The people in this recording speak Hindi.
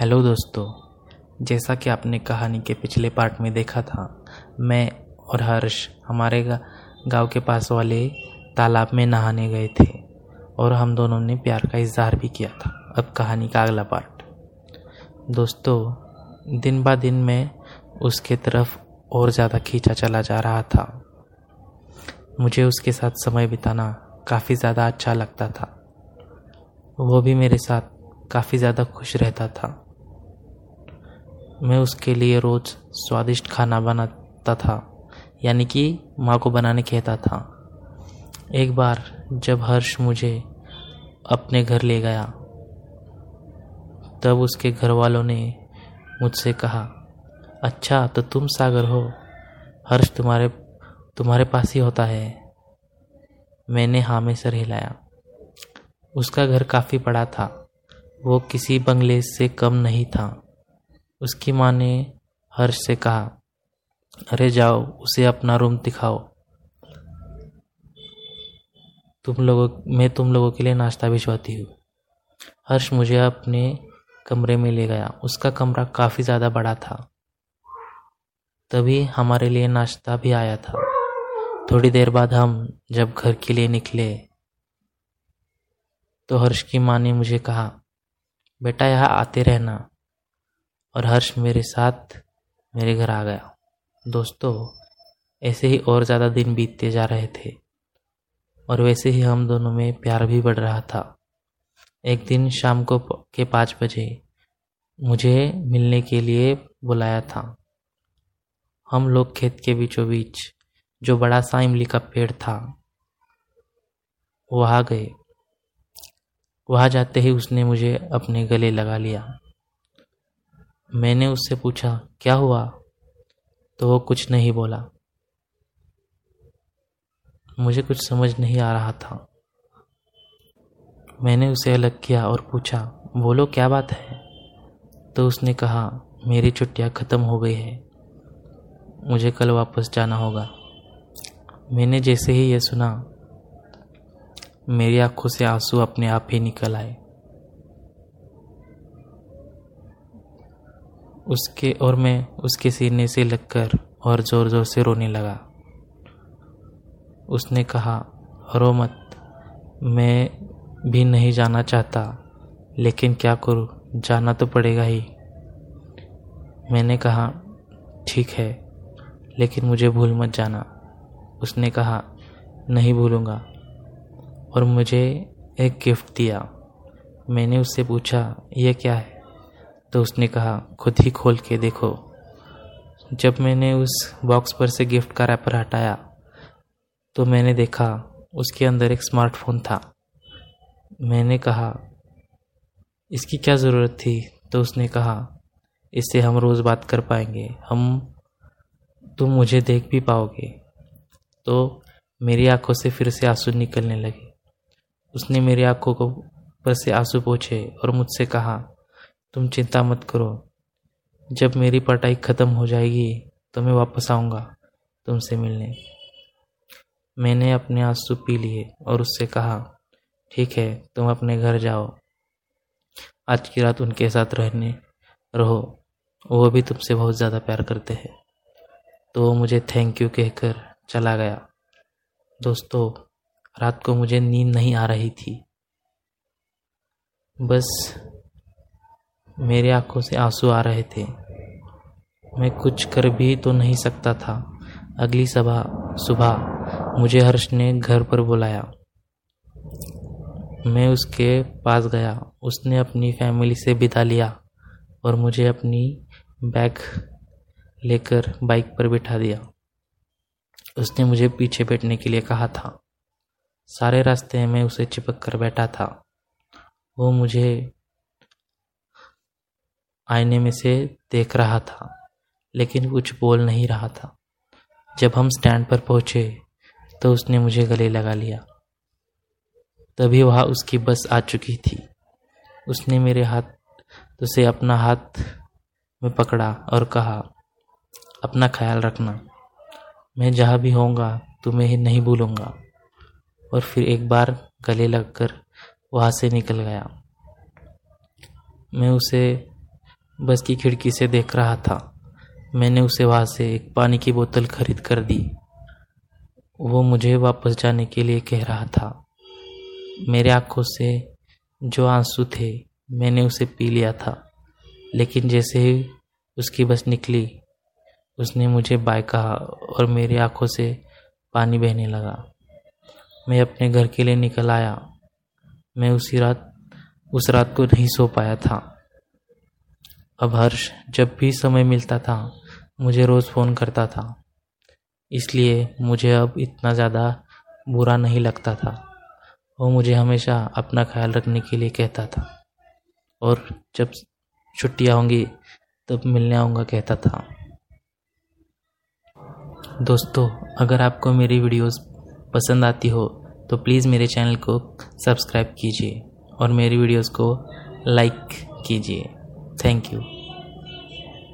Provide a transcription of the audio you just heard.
हेलो दोस्तों, जैसा कि आपने कहानी के पिछले पार्ट में देखा था, मैं और हर्ष हमारे गाँव के पास वाले तालाब में नहाने गए थे और हम दोनों ने प्यार का इजहार भी किया था। अब कहानी का अगला पार्ट। दोस्तों, दिन ब दिन मैं उसके तरफ़ और ज़्यादा खींचा चला जा रहा था। मुझे उसके साथ समय बिताना काफ़ी ज़्यादा अच्छा लगता था। वो भी मेरे साथ काफ़ी ज़्यादा खुश रहता था। मैं उसके लिए रोज़ स्वादिष्ट खाना बनाता था, यानी कि माँ को बनाने कहता था। एक बार जब हर्ष मुझे अपने घर ले गया, तब उसके घर वालों ने मुझसे कहा अच्छा तो तुम सागर हो। हर्ष तुम्हारे तुम्हारे पास ही होता है। मैंने हाँ में सर हिलाया। उसका घर काफ़ी बड़ा था। वो किसी बंगले से कम नहीं था। उसकी माँ ने हर्ष से कहा, अरे जाओ, उसे अपना रूम दिखाओ। तुम लोगों, मैं तुम लोगों के लिए नाश्ता भिजवाती हूँ हर्ष मुझे अपने कमरे में ले गया। उसका कमरा काफ़ी ज़्यादा बड़ा था। तभी हमारे लिए नाश्ता भी आया था। थोड़ी देर बाद हम जब घर के लिए निकले तो हर्ष की माँ ने मुझे कहा, बेटा, यहाँ आते रहना। और हर्ष मेरे साथ मेरे घर आ गया। दोस्तों, ऐसे ही और ज़्यादा दिन बीतते जा रहे थे और वैसे ही हम दोनों में प्यार भी बढ़ रहा था। एक दिन शाम को के पाँच बजे मुझे मिलने के लिए बुलाया था। हम लोग खेत के बीचों बीच जो बड़ा सा इमली का पेड़ था, वहाँ गए। वहाँ जाते ही उसने मुझे अपने गले लगा लिया। मैंने उससे पूछा, क्या हुआ? तो वो कुछ नहीं बोला। मुझे कुछ समझ नहीं आ रहा था। मैंने उसे अलग किया और पूछा, बोलो, क्या बात है? तो उसने कहा, मेरी छुट्टियाँ ख़त्म हो गई है। मुझे कल वापस जाना होगा। मैंने जैसे ही यह सुना, मेरी आँखों से आँसू अपने आप ही निकल आए। उसके और मैं उसके सीने से लगकर और ज़ोर ज़ोर से रोने लगा। उसने कहा, रो मत, मैं भी नहीं जाना चाहता, लेकिन क्या करूँ? जाना तो पड़ेगा ही। मैंने कहा, ठीक है, लेकिन मुझे भूल मत जाना। उसने कहा, नहीं भूलूँगा। और मुझे एक गिफ्ट दिया। मैंने उससे पूछा, यह क्या है? तो उसने कहा, खुद ही खोल के देखो। जब मैंने उस बॉक्स पर से गिफ्ट का रैपर हटाया तो मैंने देखा उसके अंदर एक स्मार्टफ़ोन था। मैंने कहा, इसकी क्या ज़रूरत थी? तो उसने कहा, इससे हम रोज़ बात कर पाएँगे। हम, तुम मुझे देख भी पाओगे। तो मेरी आँखों से फिर से आँसू निकलने लगे। उसने मेरी आँखों को, पर से आँसू पोछे और मुझसे कहा तुम चिंता मत करो। जब मेरी पढ़ाई ख़त्म हो जाएगी तो मैं वापस आऊँगा तुमसे मिलने। मैंने अपने आँसू पी लिए और उससे कहा, ठीक है, तुम अपने घर जाओ। आज की रात उनके साथ रहने रहो। वो भी तुमसे बहुत ज़्यादा प्यार करते हैं। तो वो मुझे थैंक यू कहकर चला गया। दोस्तों, रात को मुझे नींद नहीं आ रही थी। बस मेरी आँखों से आँसू आ रहे थे। मैं कुछ कर भी तो नहीं सकता था। अगली सभा, सुबह, मुझे हर्ष ने घर पर बुलाया। मैं उसके पास गया। उसने अपनी फैमिली से बिता लिया और मुझे अपनी बैग लेकर बाइक पर बिठा दिया। उसने मुझे पीछे बैठने के लिए कहा था। सारे रास्ते में उसे चिपक कर बैठा था। वो मुझे आईने में से देख रहा था, लेकिन कुछ बोल नहीं रहा था। जब हम स्टैंड पर पहुँचे तो उसने मुझे गले लगा लिया। तभी वहाँ उसकी बस आ चुकी थी। उसने मेरे हाथ, उसे अपना हाथ में पकड़ा और कहा, अपना ख्याल रखना। मैं जहाँ भी होऊँगा, तुम्हें ही नहीं भूलूँगा। और फिर एक बार गले लगकर वहाँ से निकल गया। मैं उसे बस की खिड़की से देख रहा था। मैंने उसे वहाँ से एक पानी की बोतल खरीद कर दी। वो मुझे वापस जाने के लिए कह रहा था। मेरे आँखों से जो आँसू थे, मैंने उसे पी लिया था। लेकिन जैसे ही उसकी बस निकली, उसने मुझे बाय कहा और मेरी आँखों से पानी बहने लगा। मैं अपने घर के लिए निकल आया। मैं उसी रात, उस रात को नहीं सो पाया था। अब हर्ष जब भी समय मिलता था, मुझे रोज़ फ़ोन करता था। इसलिए मुझे अब इतना ज़्यादा बुरा नहीं लगता था। वो मुझे हमेशा अपना ख्याल रखने के लिए कहता था। और जब छुट्टियाँ होंगी, तब मिलने आऊँगा कहता था। दोस्तों, अगर आपको मेरी वीडियोस पसंद आती हो तो प्लीज़ मेरे चैनल को सब्सक्राइब कीजिए और मेरी वीडियोस को लाइक कीजिए। Thank you